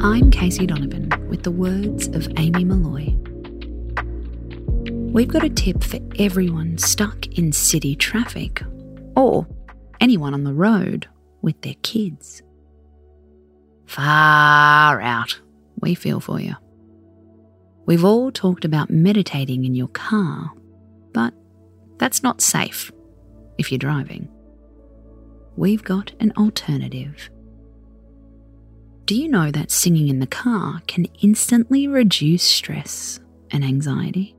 I'm Casey Donovan with the words of Amy Molloy. We've got a tip for everyone stuck in city traffic or anyone on the road with their kids. Far out, we feel for you. We've all talked about meditating in your car, but that's not safe if you're driving. We've got an alternative. Do you know that singing in the car can instantly reduce stress and anxiety?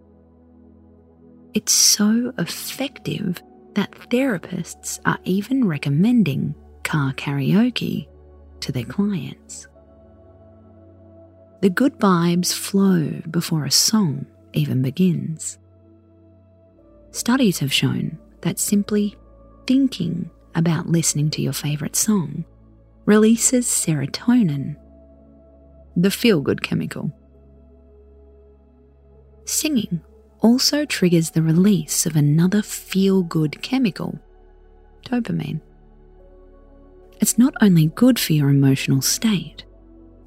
It's so effective that therapists are even recommending car karaoke to their clients. The good vibes flow before a song even begins. Studies have shown that simply thinking about listening to your favourite song releases serotonin, the feel good chemical. Singing also triggers the release of another feel good chemical, dopamine. It's not only good for your emotional state,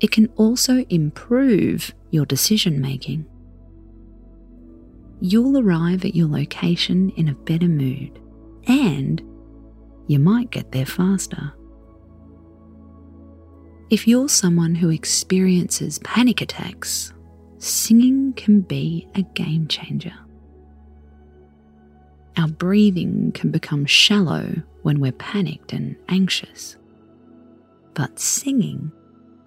it can also improve your decision making. You'll arrive at your location in a better mood and you might get there faster. If you're someone who experiences panic attacks, singing can be a game changer. Our breathing can become shallow when we're panicked and anxious. But singing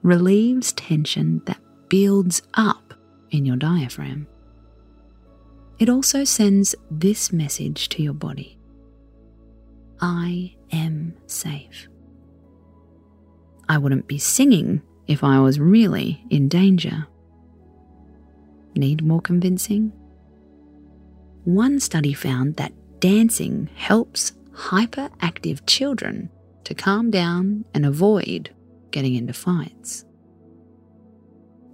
relieves tension that builds up in your diaphragm. It also sends this message to your body I am safe. I wouldn't be singing if I was really in danger. Need more convincing? One study found that dancing helps hyperactive children to calm down and avoid getting into fights.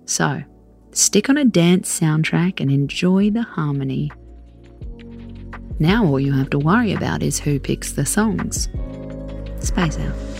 So, stick on a dance soundtrack and enjoy the harmony. Now, all you have to worry about is who picks the songs. Space out.